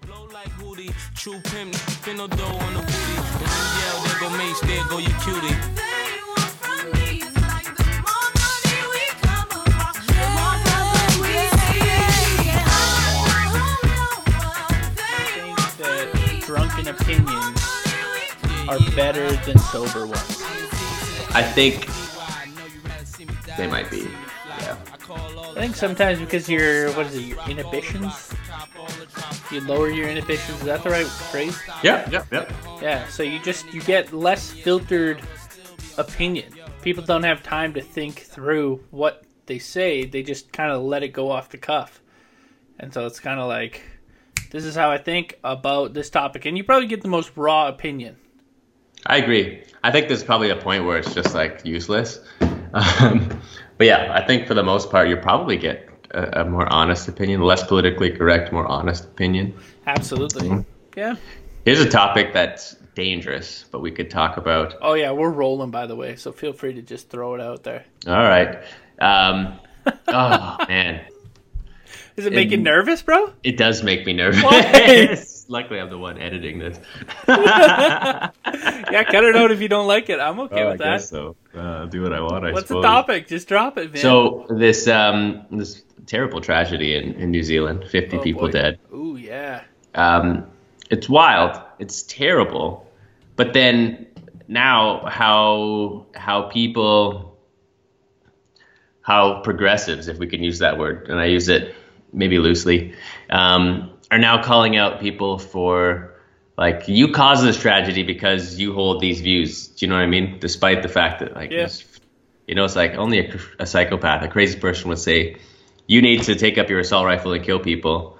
blow like Hootie. True pimp, finno dough on the booty. And she yell, there go Mase, there go you cutie. drunken opinions are better than sober ones. I think they might be. Yeah. I think sometimes because your what is it, your inhibitions? You lower your inhibitions. Is that the right phrase? Yep. Yep. Yep. Yeah. So you just you get less filtered opinion. People don't have time to think through what they say. They just kind of let it go off the cuff, and so it's kind of like, this is how I think about this topic, and you probably get the most raw opinion. I agree. I think there's probably a point where it's just like useless. Um, but yeah, I think for the most part, you probably get a, a more honest opinion, less politically correct, more honest opinion. Absolutely. Yeah. Here's a topic that's dangerous, but we could talk about. Oh yeah, we're rolling by the way, so feel free to just throw it out there. All right. Um, oh man, Is it make you nervous, bro? it does make me nervous. Luckily, I'm the one editing this. Yeah, cut it out if you don't like it. I'm okay Oh, with I that. so. Uh, I'll do what I want. I What's the topic? Just drop it, man. So this um, this terrible tragedy in, in New Zealand, 50 Oh, people boy. dead. Ooh yeah. Um, it's wild. It's terrible. But then now, how how people, how progressives, if we can use that word, and I use it maybe loosely, um, are now calling out people for like you caused this tragedy because you hold these views. Do you know what I mean? Despite the fact that like Yeah. you know, it's like only a, a psychopath, a crazy person would say, you need to take up your assault rifle and kill people.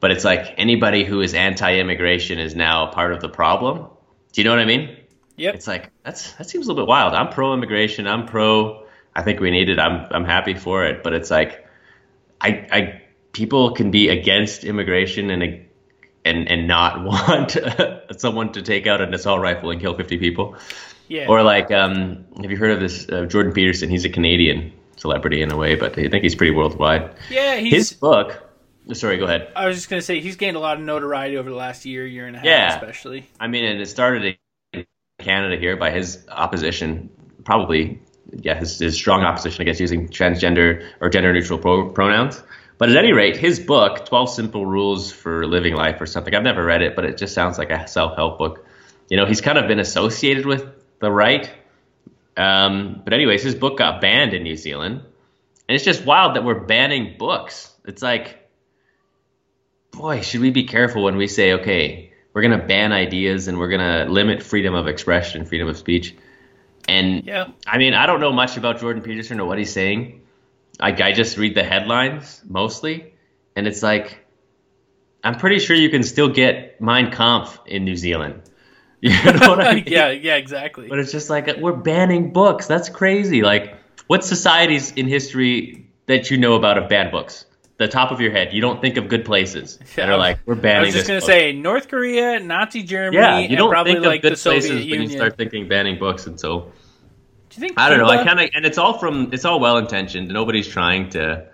But it's like anybody who is anti-immigration is now part of the problem. Do you know what I mean? Yep. It's like that's that seems a little bit wild. I'm pro-immigration. I'm pro. I think we need it. I'm I'm happy for it. But it's like, I I people can be against immigration and a, and and not want someone to take out an assault rifle and kill 50 people. yeah. Or like, um, have you heard of this uh, Jordan Peterson? He's a Canadian celebrity in a way, but I think he's pretty worldwide. yeah, he's. His book. Sorry, go ahead. I was just gonna say he's gained a lot of notoriety over the last year, year and a half, Yeah. especially. I mean, and it started in Canada here by his opposition, probably, yeah, his, his strong opposition against using transgender or gender neutral pro- pronouns. But at any rate, his book, 12 Simple Rules for Living Life or something, I've never read it, but it just sounds like a self help book. You know, he's kind of been associated with the right. Um, but, anyways, his book got banned in New Zealand. And it's just wild that we're banning books. It's like, boy, should we be careful when we say, okay, we're going to ban ideas and we're going to limit freedom of expression, freedom of speech. And Yeah. I mean, I don't know much about Jordan Peterson or what he's saying. Like, I just read the headlines mostly, and it's like, I'm pretty sure you can still get Mein Kampf in New Zealand. You know what I mean? yeah, yeah, exactly. But it's just like we're banning books. That's crazy. Like, what societies in history that you know about have banned books? The top of your head, you don't think of good places that are like we're banning. I was just gonna book. say North Korea, Nazi Germany, yeah, you don't probably think like of good the Soviet places Union. when you start thinking banning books, and so Do you think I don't know. I kind of, and it's all from, it's all well intentioned. Nobody's trying to,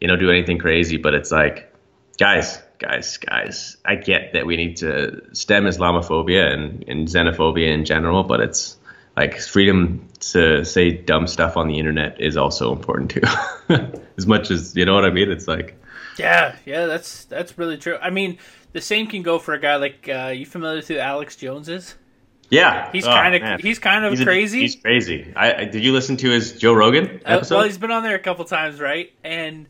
you know, do anything crazy, but it's like, guys, guys, guys. I get that we need to stem Islamophobia and, and xenophobia in general, but it's like freedom to say dumb stuff on the internet is also important too. as much as you know what I mean. It's like, Yeah, yeah, that's that's really true. I mean, the same can go for a guy like uh, you familiar with who Alex Jones is? yeah, He's Oh, kind of man. he's kind of He's a- crazy. he's crazy. I, I did you listen to his Joe Rogan Uh, episode? well, he's been on there a couple times, right? And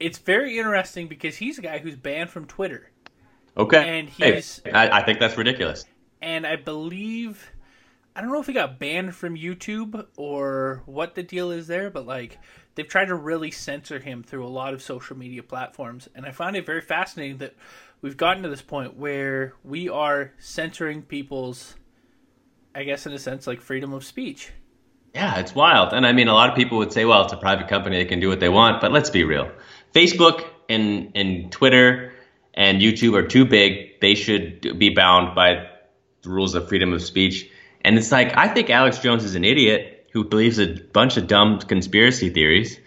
it's very interesting because he's a guy who's banned from Twitter, okay, and Hey, he's- I, I think that's ridiculous. and I believe I don't know if he got banned from YouTube or what the deal is there, but like they've tried to really censor him through a lot of social media platforms, and I find it very fascinating that we've gotten to this point where we are censoring people's, I guess in a sense, like freedom of speech. Yeah, it's wild. And I mean, a lot of people would say, well, it's a private company, they can do what they want. But let's be real. Facebook and, and Twitter and YouTube are too big. They should be bound by the rules of freedom of speech. And it's like, I think Alex Jones is an idiot who believes a bunch of dumb conspiracy theories.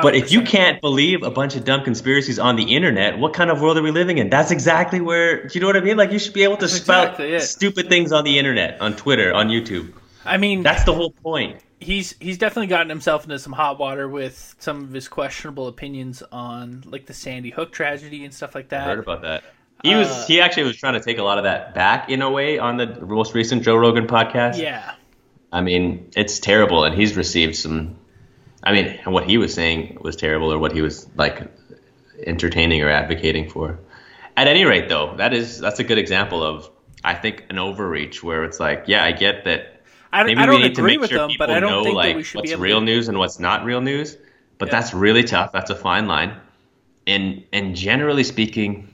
But if you can't believe a bunch of dumb conspiracies on the internet, what kind of world are we living in? That's exactly where. Do you know what I mean? Like you should be able to That's spout exactly stupid things on the internet, on Twitter, on YouTube. I mean, That's the whole point. He's he's definitely gotten himself into some hot water with some of his questionable opinions on like the Sandy Hook tragedy and stuff like that. I heard about that. He was. Uh, he actually was trying to take a lot of that back in a way on the most recent Joe Rogan podcast. Yeah, I mean, it's terrible, and he's received some. I mean, what he was saying was terrible, or what he was like entertaining or advocating for. At any rate, though, that is that's a good example of I think an overreach where it's like, yeah, I get that. I, don't- Maybe I we don't need to make with sure them, people but I don't know think like we should what's be real to. news and what's not real news. But Yeah. that's really tough. That's a fine line. And and generally speaking,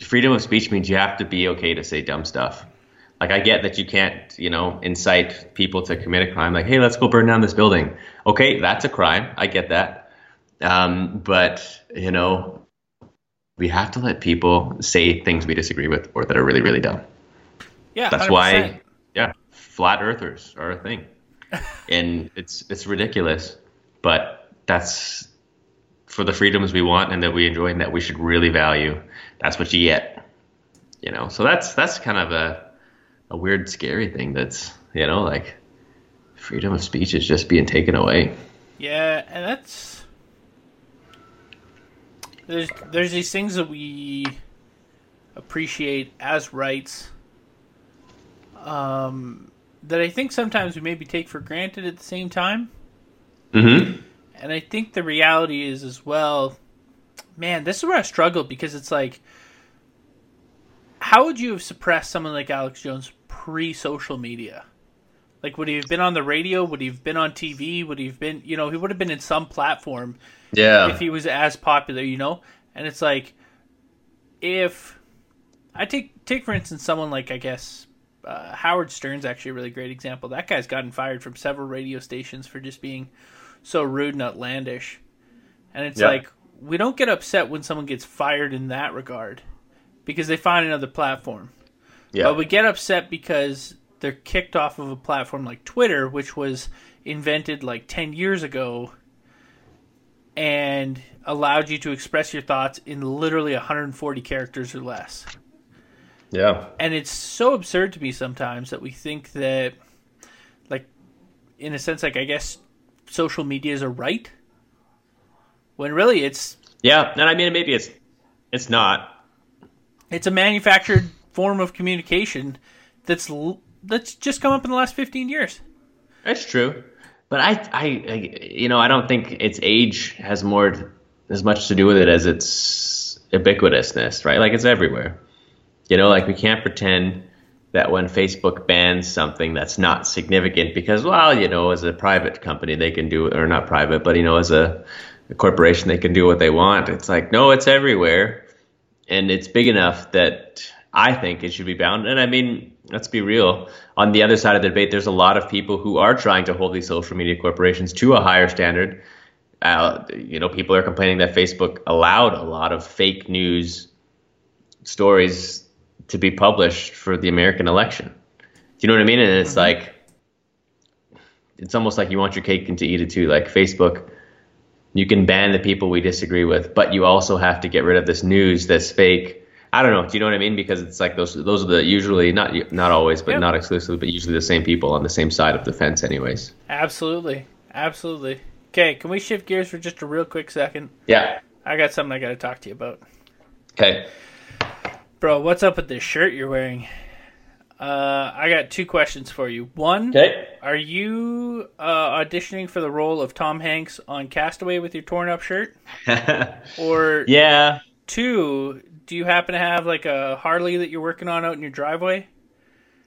freedom of speech means you have to be okay to say dumb stuff. Like I get that you can't, you know, incite people to commit a crime. Like, hey, let's go burn down this building. Okay, that's a crime. I get that. Um, but you know, we have to let people say things we disagree with or that are really, really dumb. Yeah, That's 100%. why, flat earthers are a thing, and it's it's ridiculous. But that's for the freedoms we want and that we enjoy and that we should really value. That's what you get, you know. So that's that's kind of a a weird, scary thing. That's you know like freedom of speech is just being taken away. Yeah, and that's there's there's these things that we appreciate as rights um, that I think sometimes we maybe take for granted at the same time. Mm-hmm. And I think the reality is as well, man, this is where I struggle because it's like, how would you have suppressed someone like Alex Jones pre social media? Like, would he have been on the radio? Would he have been on TV? Would he have been, you know, he would have been in some platform Yeah. if he was as popular, you know? And it's like, if I take, take for instance, someone like, I guess, uh, Howard Stern's actually a really great example. That guy's gotten fired from several radio stations for just being so rude and outlandish. And it's Yeah. like we don't get upset when someone gets fired in that regard because they find another platform. yeah. But we get upset because they're kicked off of a platform like Twitter, which was invented like 10 years ago and allowed you to express your thoughts in literally 140 characters or less yeah. and it's so absurd to me sometimes that we think that like in a sense like i guess social media is a right when really it's Yeah. And I mean, maybe it's it's not. it's a manufactured form of communication that's that's just come up in the last 15 years That's true, but I, I, I, you know, I don't think its age has more as much to do with it as its ubiquitousness, right? Like it's everywhere. You know, like we can't pretend that when Facebook bans something that's not significant because, well, you know, as a private company they can do, or not private, but you know, as a, a corporation they can do what they want. It's like no, it's everywhere, and it's big enough that I think it should be bound. And I mean, let's be real. On the other side of the debate, there's a lot of people who are trying to hold these social media corporations to a higher standard. Uh, you know, people are complaining that Facebook allowed a lot of fake news stories to be published for the American election. Do you know what I mean? And it's mm-hmm. like, it's almost like you want your cake and to eat it too. Like Facebook, you can ban the people we disagree with, but you also have to get rid of this news that's fake. I don't know. Do you know what I mean? Because it's like those those are the usually not not always, but Yep. not exclusively, but usually the same people on the same side of the fence, anyways. absolutely absolutely okay can we shift gears for just a real quick second Yeah. i got something i gotta talk to you about Okay. Bro what's up with this shirt you're wearing uh, I got two questions for you. One, Okay. Are you uh, auditioning for the role of Tom Hanks on Castaway with your torn up shirt? Or yeah. two, do you happen to have like a Harley that you're working on out in your driveway?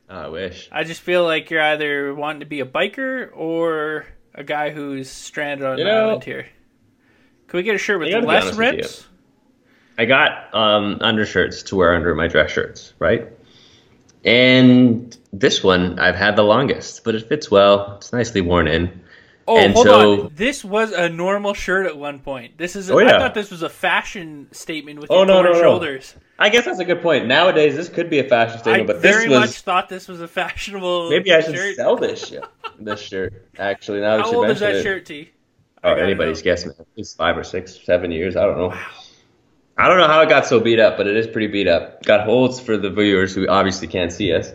Oh, I wish. I just feel like you're either wanting to be a biker or a guy who's stranded on You an know- island here. Can we get a shirt with I gotta be less rips? I got um, undershirts to wear under my dress shirts, right? And this one I've had the longest, but it fits well. It's nicely worn in. Oh, And hold so- on. This was a normal shirt at one point. This is. A, Oh, I thought this was a fashion statement with Oh, no, torn no, no. shoulders. I guess that's a good point. Nowadays, this could be a fashion I statement, but this very much thought this was a fashionable. maybe I should shirt. sell this shit. This shirt, actually. Now that How you old is that it, shirt, T? Oh, anybody's guess, man. It's five or six, seven years. I don't know. I don't know how it got so beat up, but it is pretty beat up. Got holds for the viewers who obviously can't see us.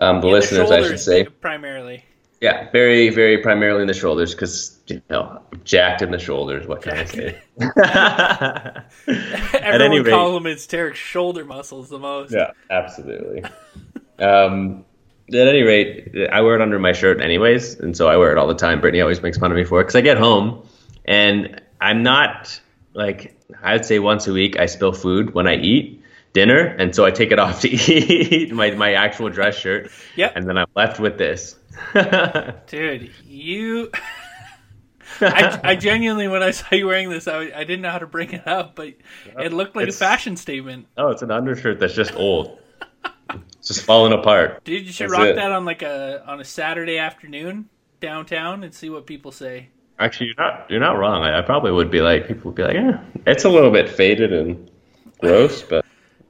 Um, the In listeners, I should say. primarily. Yeah, very, very primarily in the shoulders because, you know, jacked in the shoulders. What can I say? Everyone any rate- compliments Tarek's shoulder muscles the most. Yeah, absolutely. um, at any rate, I wear it under my shirt anyways, and so I wear it all the time. Brittany always makes fun of me for it because I get home and I'm not like I'd say once a week I spill food when I eat dinner, and so I take it off to eat my my actual dress shirt. Yep. and then I'm left with this. Dude, you. I, I genuinely, when I saw you wearing this, I, I didn't know how to bring it up, but it looked like It's- a fashion statement. oh, it's an undershirt that's just old. It's just falling apart. Dude, you should That's rock it. that on like a on a Saturday afternoon downtown and see what people say. Actually, you're not you're not wrong. I, I probably would be like people would be like, yeah, it's a little bit faded and gross, but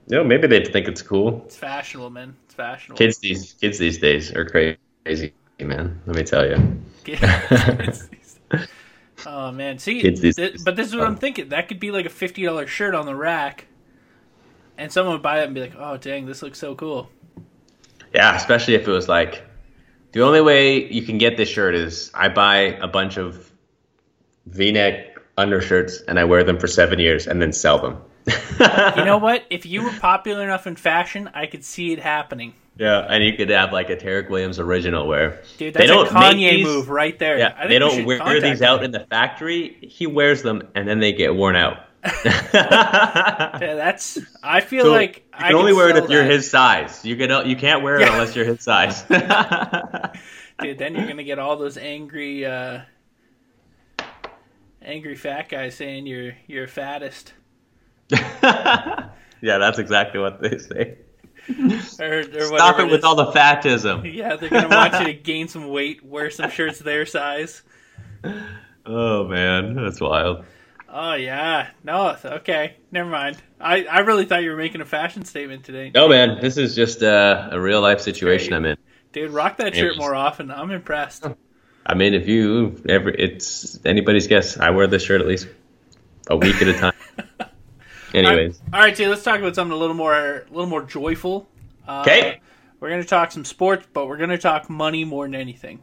you know, maybe they'd think it's cool. It's fashionable, man. It's fashionable. Kids these kids these days are crazy, man. Let me tell you. Kids- oh man, see, Kids these days. but this is what I'm thinking. That could be like a fifty dollar shirt on the rack, and someone would buy it and be like, "Oh dang, this looks so cool." Yeah, especially if it was like the only way you can get this shirt is I buy a bunch of V-neck undershirts and I wear them for seven years and then sell them. You know what? If you were popular enough in fashion, I could see it happening. Yeah, and you could have like a Tarek Williams original wear. Dude, they that's a don't make Kanye these- move right there. I Yeah, think they don't wear these him. out in the factory. He wears them and then they get worn out. Yeah, that's. I feel So like you I can only could wear it if you're his size. You can you can't wear it Yeah. unless you're his size. Dude, then you're gonna get all those angry, uh, angry fat guy saying you're you're fattest, yeah, that's exactly what they say. or, or Stop whatever it with is. all the fatism. Yeah, they're gonna want you to gain some weight, wear some shirts their size. Oh man, that's wild. Oh yeah, no, okay, never mind. I I really thought you were making a fashion statement today, No man, this is just uh, a real life situation I'm in. dude. Rock that shirt more often. I'm impressed. I mean, if you ever, it's anybody's guess. I wear this shirt at least a week at a time. Anyways, All right, Jay, let's talk about something a little more, a little more joyful. Uh, okay, We're going to talk some sports, but we're going to talk money more than anything.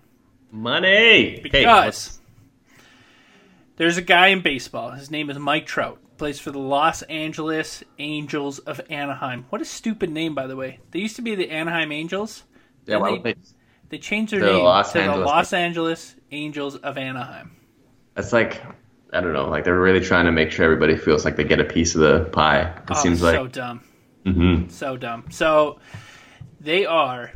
money. Okay, Because there's a guy in baseball. His name is Mike Trout. Plays for the Los Angeles Angels of Anaheim. What a stupid name, by the way. They used to be the Anaheim Angels. yeah, and well, they, they changed their The name Los to the Los Angeles Angels of Anaheim. It's like I don't know, like they're really trying to make sure everybody feels like they get a piece of the pie. It Oh, seems so like dumb. Mhm. So dumb. So they are.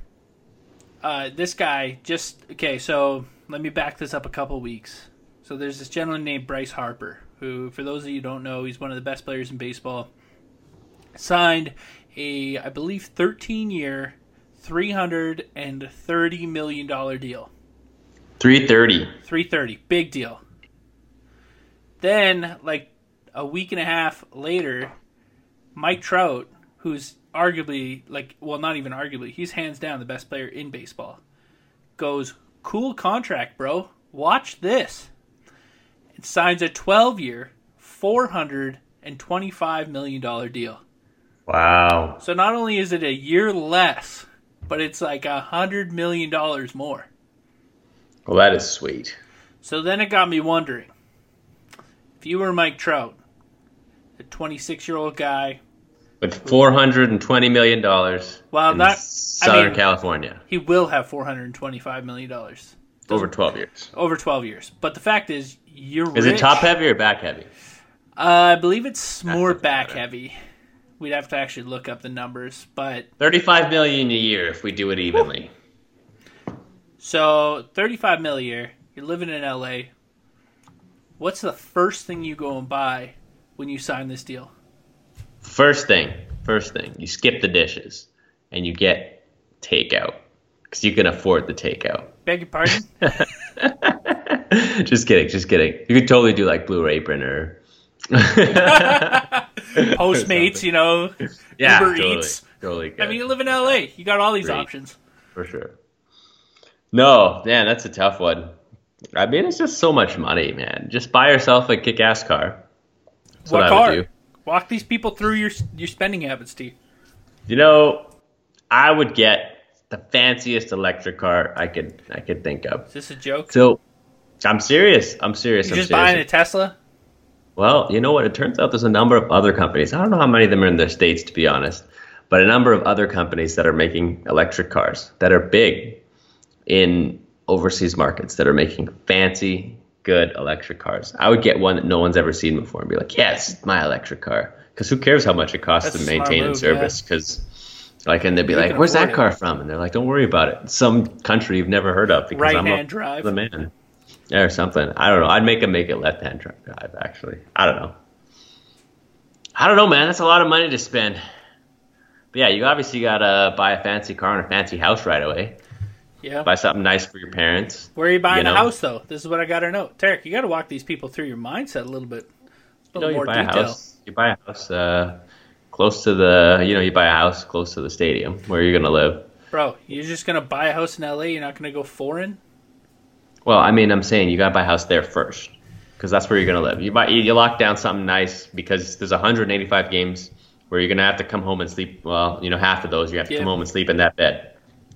Uh, this guy just okay. So let me back this up a couple weeks. So there's this gentleman named Bryce Harper, who, for those of you who don't know, he's one of the best players in baseball. Signed a, I believe, 13 year, 330 million dollar deal. three thirty. 330 big deal then like a week and a half later mike trout who's arguably like well not even arguably he's hands down the best player in baseball goes cool contract bro watch this and signs a 12 year 425 million dollar deal Wow. so not only is it a year less but it's like a hundred million dollars more Well, that is sweet. So then it got me wondering if you were Mike Trout, a 26 year old guy, But four hundred and twenty million dollars. Well, not- I Southern mean- California he will have $425 million over twelve years. over 12 years. But the fact is, you're Is rich. it top heavy or back heavy? Uh, I believe it's more back heavy. We'd have to actually look up the numbers. But Thirty-five million a year if we do it evenly. so 35 mil a year, you're living in LA. What's the first thing you go and buy when you sign this deal? First thing, first thing, you skip the dishes and you get takeout because you can afford the takeout. Beg your pardon? just kidding, just kidding. You could totally do like Blue Apron or Postmates, you know, yeah, Uber totally, Eats. Totally good. I mean, you live in LA. You got all these Great. options. for sure. No, man, that's a tough one. I mean, it's just so much money, man. Just buy yourself a kick-ass car. That's what, what I car? Walk these people through your your spending habits, Steve. You know, I would get the fanciest electric car I could I could think of. Is this a joke? So, I'm serious. I'm serious. you I'm just serious. buying a Tesla? Well, you know what? It turns out there's a number of other companies. I don't know how many of them are in the states, to be honest, but a number of other companies that are making electric cars that are big in overseas markets that are making fancy, good electric cars. I would get one that no one's ever seen before and be like, "Yes, my electric car." Because who cares how much it costs That's to maintain and service? Because like, and they'd be You like, "Where's that it. car from?" And they're like, "Don't worry about it. Some country you've never heard of." Because I'm Right-hand a- drive. the man. Or something. I don't know. I'd make him make it left hand drive. Actually, I don't know. I don't know, man. That's a lot of money to spend. But yeah, you obviously gotta buy a fancy car and a fancy house right away. Yeah. Buy something nice for your parents. Where are you buying you know? a house, though? This is what I got to know. Tarek, you got to walk these people through your mindset a little bit. A You little know, you more buy detail. a house. You buy a house uh, close to the. You know, you buy a house close to the stadium where you're gonna live. Bro, you're just going to buy a house in LA? You're not going to go foreign? Well, I mean, I'm saying you gotta buy a house there first because that's where you're gonna live. You buy, you you lock down something nice because there's 185 games where you're gonna have to come home and sleep. Well, you know, half of those you have to Yeah. come home and sleep in that bed.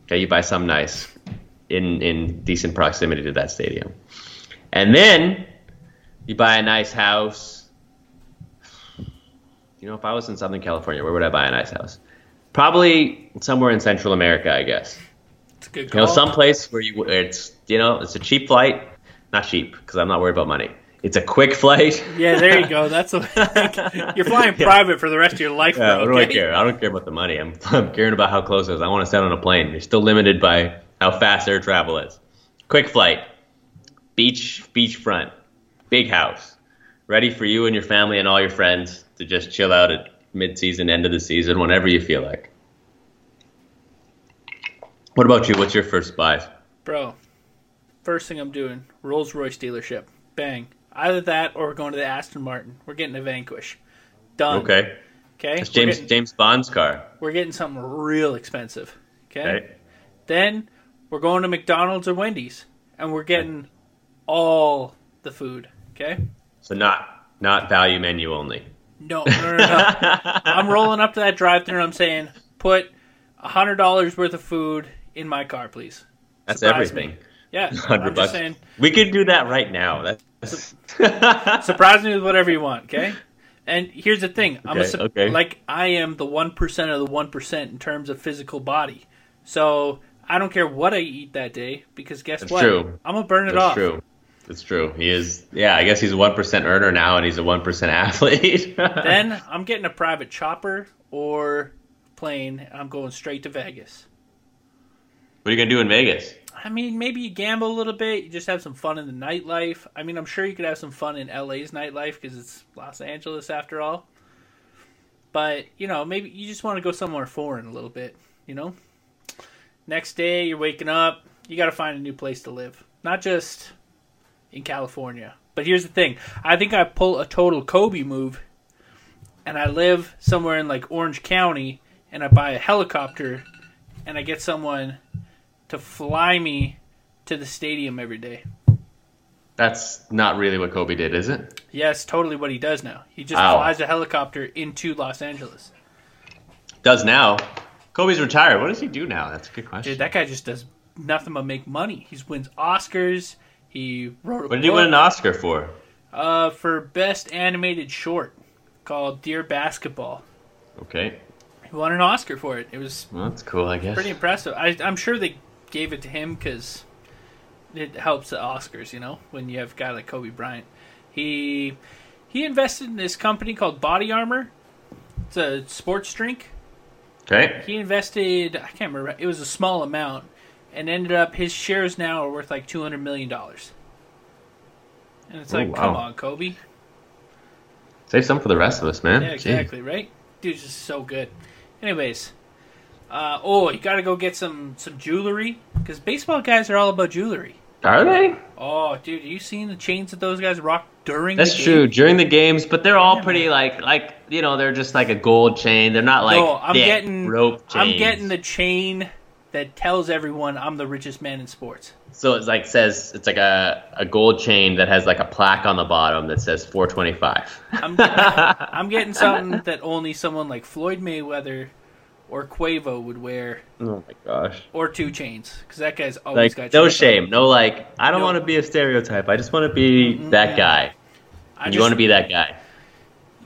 Okay, you buy something nice in in decent proximity to that stadium, and then you buy a nice house. You know, if I was in Southern California, where would I buy a nice house? Probably somewhere in Central America, I guess. It's a good call. You know, someplace where you where it's you know it's a cheap flight, not cheap because I'm not worried about money. It's a quick flight. yeah, there you go. That's what You're flying private for the rest of your life, Yeah, bro. do I okay? care? I don't care about the money. I'm, I'm caring about how close it is. I want to sit on a plane. You're still limited by how fast air travel is. Quick flight, beach beachfront, big house, ready for you and your family and all your friends to just chill out at mid-season, end of the season, whenever you feel like. What about you? What's your first buy? Bro, first thing I'm doing, Rolls Royce dealership. Bang. Either that or we're going to the Aston Martin. We're getting a Vanquish. Done. Okay, Okay. it's James getting, James Bond's car. we're getting something real expensive. Okay? Okay. Then we're going to McDonald's or Wendy's and we're getting all the food. Okay? So not not value menu only. No, no, no, no. I'm rolling up to that drive through and I'm saying, put hundred dollars worth of food in my car, please. That's Surprise everything. me. Yeah, Hundred bucks. saying, We could do that right now. That's surprise me with whatever you want, okay? And here's the thing, I'm a, Okay, sup- okay. like I am the one percent of the one percent in terms of physical body. So I don't care what I eat that day because guess That's what? true. I'm gonna burn it off. That's off. true. That's true. He is. Yeah, I guess he's a one percent earner now, and he's a one percent athlete. Then I'm getting a private chopper or plane. And I'm going straight to Vegas. what are you gonna do in Vegas? I mean, maybe you gamble a little bit. You just have some fun in the nightlife. I mean, I'm sure you could have some fun in LA's nightlife because it's Los Angeles after all. But you know, maybe you just want to go somewhere foreign a little bit. You know, next day you're waking up, you got to find a new place to live, not just in California. But here's the thing: I think I pull a total Kobe move, and I live somewhere in like Orange County, and I buy a helicopter, and I get someone to fly me to the stadium every day. That's not really what Kobe did, is it? Yes, totally what he does now. He just Wow. flies a helicopter into Los Angeles. Does now. Kobe's retired. What does he do now? That's a good question. Dude, that guy just does nothing but make money. He wins Oscars. He wrote what did he win an Oscar for? uh, for best animated short called Dear Basketball. Okay, He won an Oscar for it. It was well, that's cool. I guess. pretty impressive. I'm sure they gave it to him because it helps the Oscars, you know, when you have a guy like Kobe Bryant. He he invested in this company called Body Armor. It's a sports drink. Okay. He invested, I can't remember, it was a small amount, and ended up his shares now are worth like two hundred million dollars. And it's Oh, like, wow. come on, Kobe. Save some for the rest of us, man. Yeah, Jeez. exactly, right? Dude's just so good. Anyways, uh, oh, you got to go get some some jewelry because baseball guys are all about jewelry. Are they? Oh, dude, you seen the chains that those guys rock during? That's true. During the games, but they're all pretty like like you know they're just like a gold chain. They're not like no, I'm getting rope chains. I'm getting the chain that tells everyone I'm the richest man in sports. So it's like says it's like a, a gold chain that has like a plaque on the bottom that says 425. I'm I'm getting something that only someone like Floyd Mayweather or Quavo would wear, oh my gosh. or 2 Chainz, because that guy's always Like got no shame, no like I don't No. want to be a stereotype. I just want to be that guy. And just, you want to be that guy.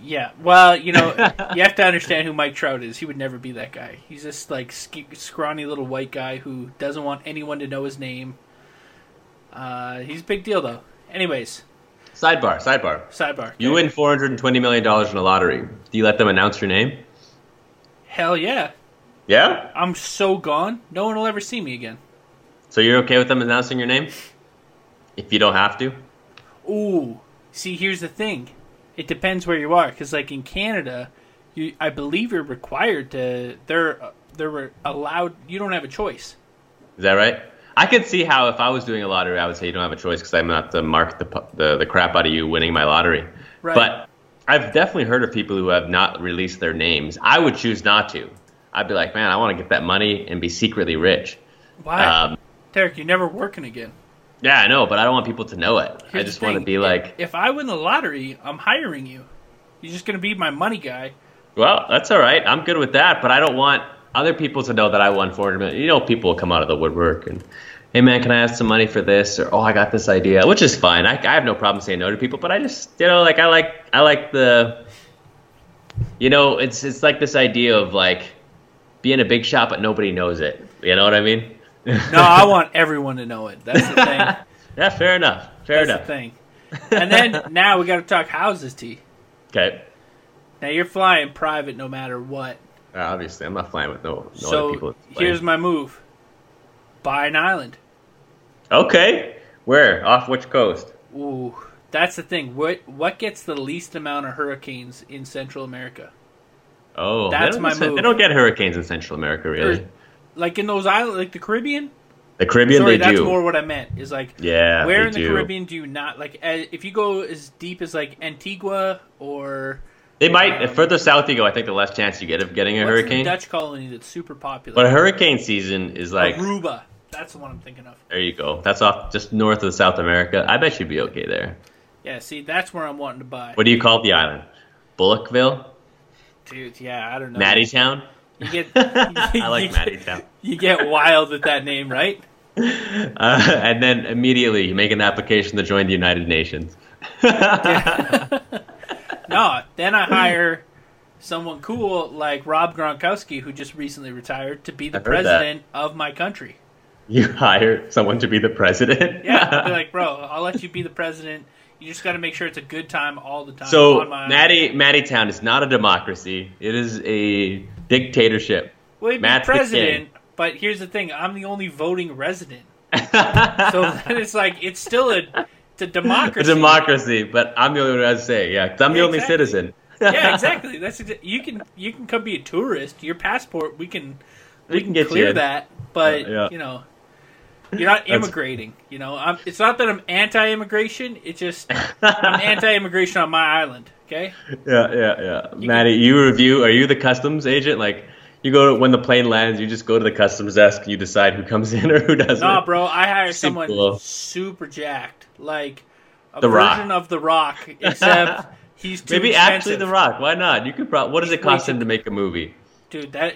Yeah, well, you know, you have to understand who Mike Trout is. He would never be that guy. He's just like scrawny little white guy who doesn't want anyone to know his name. Uh, he's a big deal though. Anyways, Sidebar, sidebar. sidebar. You win 420 million dollars in a lottery. Do you let them announce your name? Hell yeah! Yeah. I'm so gone. No one will ever see me again. So you're okay with them announcing your name? If you don't have to. Ooh, see, here's the thing. It depends where you are, because like in Canada, you I believe you're required to. They're they're allowed. You don't have a choice. Is that right? I could see how if I was doing a lottery, I would say you don't have a choice because I'm not to mark the, the the crap out of you winning my lottery. Right. But I've definitely heard of people who have not released their names. I would choose not to. I'd be like, man, I want to get that money and be secretly rich. Why, Um, Derek? You're never working again. yeah, I know, but I don't want people to know it. I just want to be like, if I win the lottery, I'm hiring you. You're just gonna be my money guy. well, that's all right. I'm good with that, but I don't want other people to know that I won 400 million. You know, people will come out of the woodwork and, hey man, can I have some money for this? Or oh, I got this idea, which is fine. I, I have no problem saying no to people, but I just, you know, like I like I like the, you know, it's it's like this idea of like being a big shot, but nobody knows it. You know what I mean? No, I want everyone to know it. That's the thing. yeah, fair enough. Fair That's enough. the thing. And then now we got to talk houses, T. Okay. Now you're flying private no matter what. Uh, obviously, I'm not flying with no, no other so people. here's my move: buy an island. okay. Where? Off which coast? Ooh, that's the thing. What what gets the least amount of hurricanes in Central America? Oh, That's my don't, they don't get hurricanes in Central America, really. Or- Like in those islands, like the Caribbean. The Caribbean, Sorry, that's do. more what I meant. Is like yeah, where in the do. Caribbean do you not like? Uh, if you go as deep as like Antigua or They might. the further south you go, I think the less chance you get of getting a hurricane. Dutch colony that's super popular. But hurricane season is like. Aruba. That's the one I'm thinking of. There you go. That's off just north of South America. I bet you'd be okay there. Yeah, see, that's where I'm wanting to buy. What do you call the island? Bullockville, Dude, yeah, I don't know. Mattytown. You get, I like you Mattytown. You get wild with that name, right? Uh, and then immediately you make an application to join the United Nations. No, then I hire someone cool like Rob Gronkowski, who just recently retired, to be the I've that. president of my country. You hire someone to be the president. Yeah, I'll be like, bro, I'll let you be the president. You just got to make sure it's a good time all the time. so my Matty Mattytown is not a democracy. It is a dictatorship. well, he'd be Matt's the president, but here's the thing: I'm the only voting resident. So then it's like it's still a, it's a a democracy. democracy, but I'm the only one to say, yeah, 'cause I'm the Yeah, only exactly. citizen. yeah, exactly. That's exa- you can you can come be a tourist. Your passport, we can we, We can, can get clear that, but Yeah, yeah. you know, you're not immigrating. You know, I'm, it's not that I'm anti-immigration. It's just I'm anti-immigration on my island. Okay. Yeah, yeah, yeah. Maddie, you review. Are you the customs agent? Like, you go to, when the plane lands, you just go to the customs desk. You decide who comes in or who doesn't. Nah, bro, I hire someone cool. super jacked, like a The Rock. version of the Rock, except he's too Maybe expensive. actually The Rock. Why not? You could. Pro- what does it cost him to make a movie? dude. That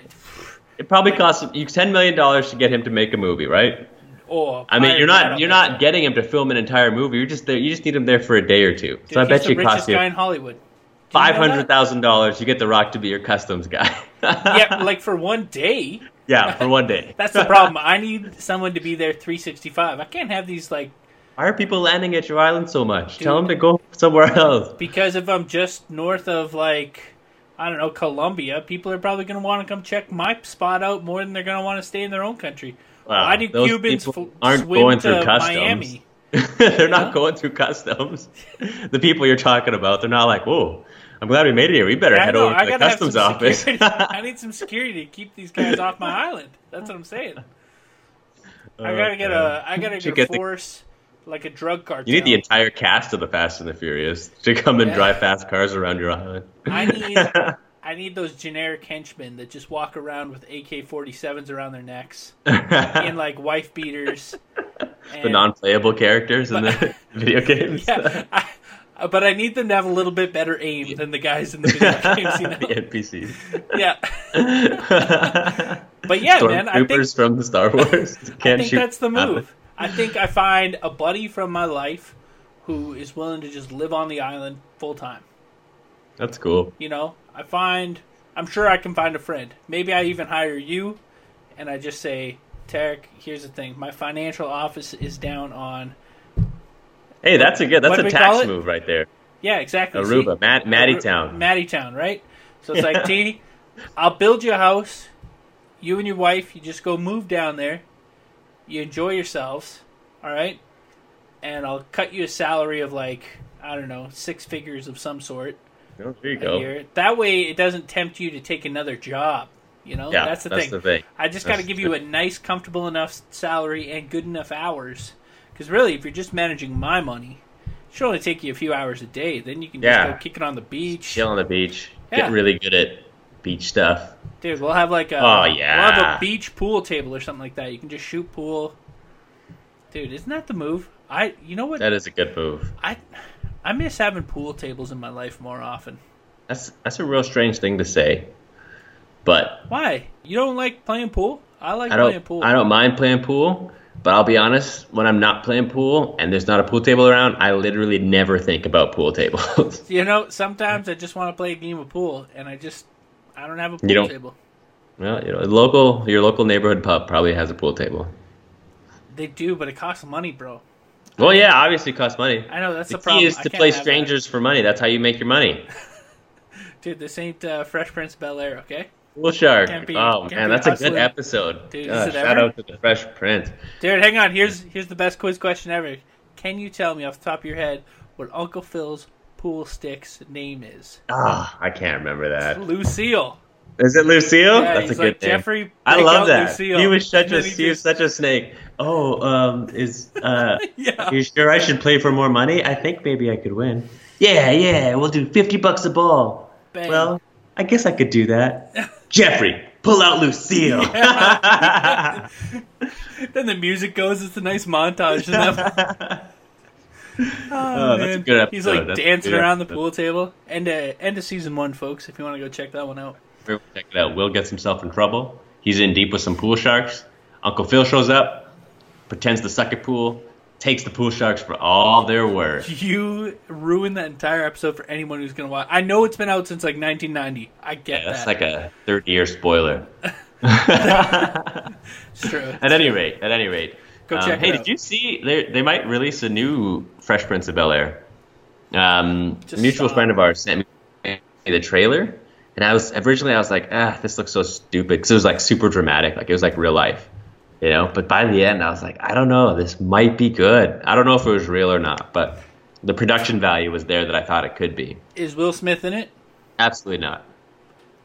It probably costs him- you ten million dollars to get him to make a movie, right? Oh, I mean, you're not you're not getting him to film an entire movie. You're just there. You just need him there for a day or two. Dude, so I bet you it costs you guy in Hollywood. Do you know five hundred thousand dollars. You get The Rock to be your customs guy. yeah, like for one day. yeah, for one day. That's the problem. I need someone to be there 365. I can't have these like Why are people landing at your island so much? Dude. Tell them to go somewhere else. because if I'm just north of like I don't know Colombia, people are probably going to want to come check my spot out more than they're going to want to stay in their own country. Wow, Why do Cubans fl- aren't going to through customs. Miami? they're Huh? not going through customs. the people you're talking about, they're not like, "Whoa, I'm glad we made it here. We better Yeah, head over I to the customs office." I need some security to keep these guys off my island. That's what I'm saying. I gotta get a. I gotta get a get the- force like a drug cartel. You need the entire cast of the Fast and the Furious to come and Yeah. drive fast cars around your island. I need I need those generic henchmen that just walk around with AK 47s around their necks and like wife beaters. And, the non-playable characters in the video games. yeah, I, but I need them to have a little bit better aim than the guys in the video games. You know? the NPCs. Yeah. But yeah, man, I think from the Star Wars. I Can't think shoot that's the move. I think I find a buddy from my life who is willing to just live on the island full time. That's cool. You know, I find I'm sure I can find a friend. Maybe I even hire you, and I just say, Tarek, here's the thing: my financial office is down on. Hey, that's a good. That's a do we call tax move right there. Yeah, exactly. Aruba? Mad- Matty Town. Matty Town, right? So it's like, T, I'll build you a house. You and your wife, you just go move down there. You enjoy yourselves, all right? And I'll cut you a salary of like I don't know, six figures of some sort Oh, there you go. year. That way, it doesn't tempt you to take another job. You know, Yeah, that's the that's thing. the thing. I just got to give you a nice, comfortable enough salary and good enough hours. Because really, if you're just managing my money, it should only take you a few hours a day. Then you can just Yeah. go kick it on the beach. Chill on the beach. Yeah. Get really good at beach stuff. Dude, we'll have like a Oh, yeah, we'll have a beach pool table or something like that. You can just shoot pool. Dude, isn't that the move? I you know what That is a good move. I I miss having pool tables in my life more often. That's that's a real strange thing to say, but Why? You don't like playing pool? I like I playing pool. I don't mind playing pool. But I'll be honest, when I'm not playing pool and there's not a pool table around, I literally never think about pool tables. You know, sometimes I just want to play a game of pool, and I just I don't have a pool you don't- table. well, you know, local your local neighborhood pub probably has a pool table. They do, but it costs money, bro. Well, yeah, obviously it costs money. I know that's the the, key problem. is to play have that. strangers for money. That's how you make your money. dude. This ain't uh, Fresh Prince Bel Air, okay? Pool shark. Be- oh man, that's a good episode. Dude, it shout out to the Fresh Prince. Dude, hang on. Here's here's the best quiz question ever. Can you tell me off the top of your head what Uncle Phil's pool stick's name is? Ah, I can't remember that. Lucille. Is it Lucille? Yeah, That's a good like, name. Jeffrey, I love that. Lucille. He was such a he he was such a snake. Oh, um, is uh, Yeah. you sure I should play for more money? I think maybe I could win. Yeah, yeah, we'll do fifty bucks a ball. Bang. Well, I guess I could do that. Jeffrey, pull out Lucille. Then the music goes. It's a nice montage. That, Oh, that's a good He's like That's dancing around the pool table. End of end of season one, folks. If you want to go check that one out. Check it out. Will gets himself in trouble. He's in deep with some pool sharks. Uncle Phil shows up, pretends to suck at pool, takes the pool sharks for all they're worth. You ruined that entire episode for anyone who's gonna watch. I know it's been out since like 1990. I get Yeah, that's that. like a 30 year spoiler. It's true. At any rate, at any rate. Go Um, check hey, did out. you see they they might release a new Fresh Prince of Bel Air? Um, a mutual saw friend of ours sent me the trailer, and I was originally I was like, ah, this looks so stupid because it was like super dramatic, like it was like real life, you know. But by the end, I was like, I don't know, this might be good. I don't know if it was real or not, but the production value was there that I thought it could be. Is Will Smith in it? Absolutely not.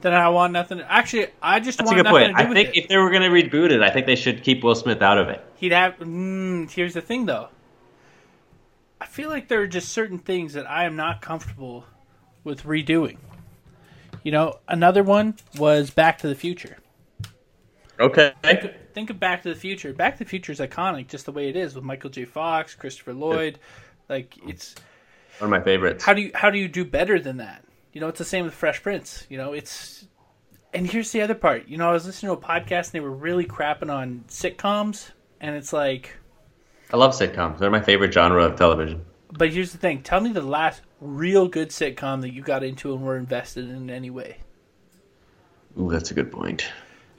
Then I want nothing. Actually, I just That's a want good nothing point. to do I with think it. if they were going to reboot it, I think they should keep Will Smith out of it. He'd have. Mm, here's the thing, though. I feel like there are just certain things that I am not comfortable with redoing. You know, another one was Back to the Future. Okay. Think of Back to the Future. Back to the Future is iconic, just the way it is with Michael J. Fox, Christopher Lloyd. Like it's One of my favorites. how do you how do you do better than that? You know, it's the same with Fresh Prince. You know, it's and here's the other part. You know, I was listening to a podcast and they were really crapping on sitcoms, and it's like, I love sitcoms. They're my favorite genre of television. but here's the thing. Tell me the last real good sitcom that you got into and were invested in, in any way. Ooh, that's a good point.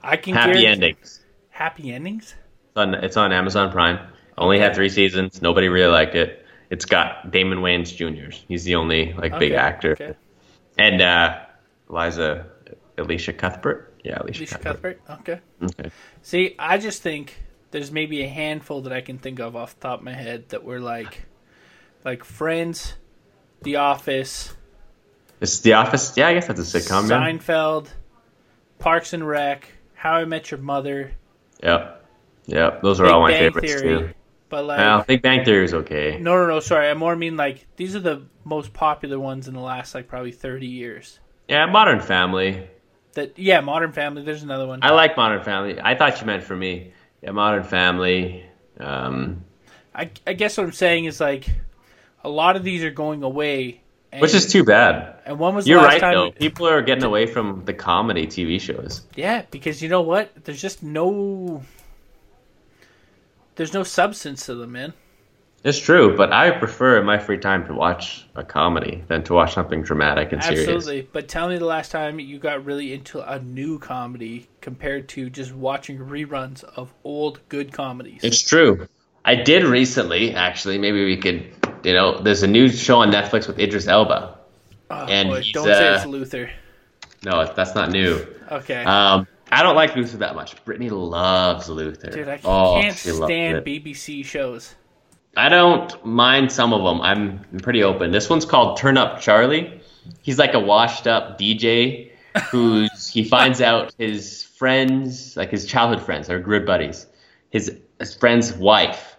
I can Happy guarantee- endings. Happy endings. It's on, it's on Amazon Prime. Only had three seasons. Nobody really liked it. It's got Damon Wayans Jr. He's the only like big Okay, actor, Okay. and uh, Eliza Elisha Cuthbert. Yeah, Elisha, Elisha Cuthbert. Cuthbert. Okay. Okay. See, I just think there's maybe a handful that I can think of off the top of my head that were like, like Friends, The Office, This is The Office. Yeah, I guess that's a sitcom. man. Seinfeld, Parks and Rec, How I Met Your Mother, Yep. Yep. Those are Big all my Bang favorites Theory. too. But like, Well, Big Bang Theory is okay. no, no, no. Sorry, I more mean like these are the most popular ones in the last like probably 30 years. Yeah, Modern Family. That yeah, Modern Family. There's another one. I like Modern Family. I thought you meant for me. Yeah, Modern Family. Um, I, I guess what I'm saying is like a lot of these are going away. And, which is too bad. And when was the You're last right time? though. People are getting away from the comedy TV shows. Yeah, because you know what? There's just no. There's no substance to them, man. It's true, but I prefer in my free time to watch a comedy than to watch something dramatic and serious. Absolutely. But tell me the last time you got really into a new comedy compared to just watching reruns of old good comedies. It's true. I did recently, actually. Maybe we could, you know, there's a new show on Netflix with Idris Elba. oh, and boy, he's, don't say uh, it's Luther. No, that's not new. Okay. Um, I don't like Luther that much. Brittany loves Luther. Dude, I oh, can't stand. BBC shows. I don't mind some of them. I'm pretty open. This one's called Turn Up Charlie. He's like a washed up DJ who's he finds out his friends, like his childhood friends, are good buddies. His, his friend's wife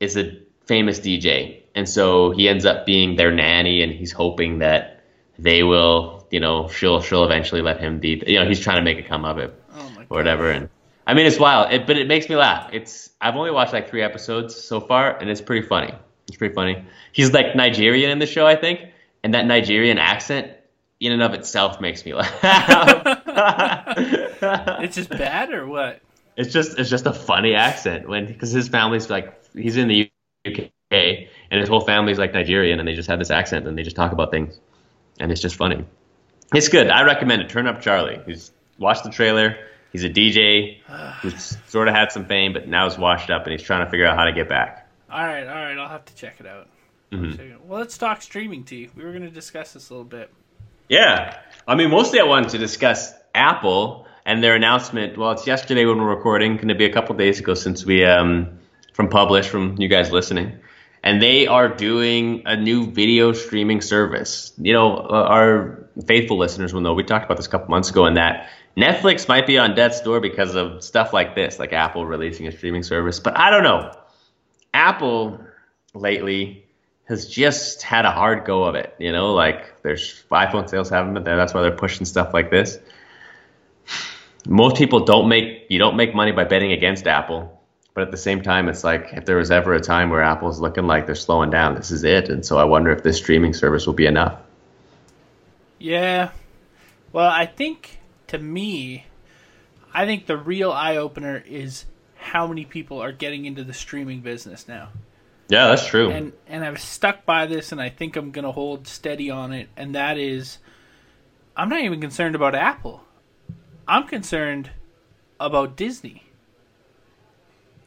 is a famous DJ, and so he ends up being their nanny, and he's hoping that they will, you know, she'll she'll eventually let him be. You know, he's trying to make it come of it Oh or whatever. And I mean, it's wild, it, but it makes me laugh. It's I've only watched like three episodes so far, and it's pretty funny. It's pretty funny. He's like Nigerian in the show, I think, and that Nigerian accent in and of itself makes me laugh. It's just bad or what? it's just it's just a funny accent when because his family's like he's in the UK and his whole family's like Nigerian and they just have this accent and they just talk about things and it's just funny. It's good. I recommend it. Turn up Charlie. He's watch the trailer. He's a DJ who's sort of had some fame, but now is washed up and he's trying to figure out how to get back. All right, all right. I'll have to check it out. Mm-hmm. Well, let's talk streaming tea. We were going to discuss this a little bit. Yeah. I mean, mostly I wanted to discuss Apple and their announcement. Well, it's yesterday when we're recording, going to be a couple days ago since we, um, from published, from you guys listening. And they are doing a new video streaming service. You know, uh, our faithful listeners will know we talked about this a couple months ago, and that Netflix might be on death's door because of stuff like this, like Apple releasing a streaming service. But I don't know. Apple lately has just had a hard go of it. You know, like there's iPhone sales haven't been there. That's why they're pushing stuff like this. Most people don't make you don't make money by betting against Apple, but at the same time, it's like if there was ever a time where Apple's looking like they're slowing down, this is it. And so I wonder if this streaming service will be enough. Yeah. Well, I think to me, I think the real eye opener is how many people are getting into the streaming business now. Yeah, that's true. And and I've stuck by this and I think I'm going to hold steady on it and that is I'm not even concerned about Apple. I'm concerned about Disney.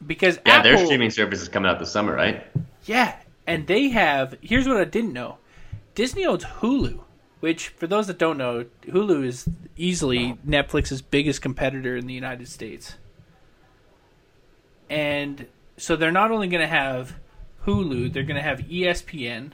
Because yeah, Apple their streaming service is coming out this summer, right? Yeah, and they have. Here's what I didn't know: Disney owns Hulu, which, for those that don't know, Hulu is easily Netflix's biggest competitor in the United States. And so they're not only going to have Hulu, they're going to have ESPN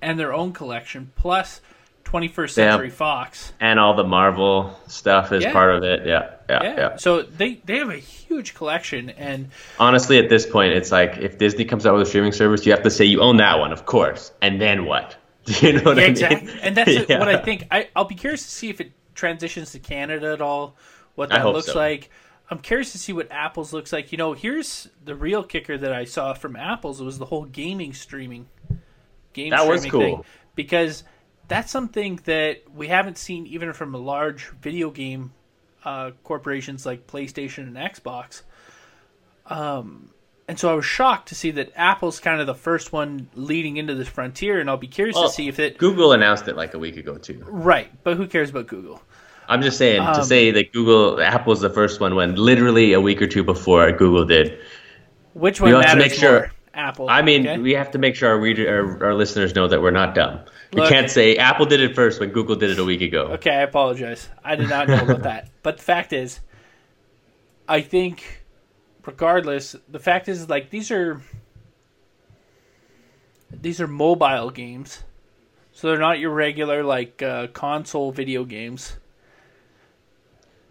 and their own collection, plus 21st They have- Century Fox. And all the Marvel stuff is Yeah. part of it. Yeah, yeah, Yeah. yeah. So they they have a huge collection, and Honestly, at this point, it's like if Disney comes out with a streaming service, you have to say you own that one, of course, and then what? Do you know what Yeah, I mean? exactly. And that's what I think. I, I'll be curious to see if it transitions to Canada at all, what I that hope looks so. like. I'm curious to see what Apple's looks like. You know, here's the real kicker that I saw from Apple's was the whole gaming streaming. Game That was streaming cool. thing. Because that's something that we haven't seen even from large video game uh, corporations like PlayStation and Xbox. Um, and so I was shocked to see that Apple's kind of the first one leading into this frontier, and I'll be curious Well, to see if it Google announced it like a week ago too. Right, but who cares about Google? I'm just saying to Um, say that Google, Apple's the first one when literally a week or two before Google did. Which one have to make sure- more? Apple. I mean, okay? we have to make sure our reader, our, our listeners know that we're not dumb. We can't say Apple did it first when Google did it a week ago. okay, I apologize. I did not know about that. But the fact is, I think, regardless, the fact is like these are these are mobile games, so they're not your regular like uh, console video games.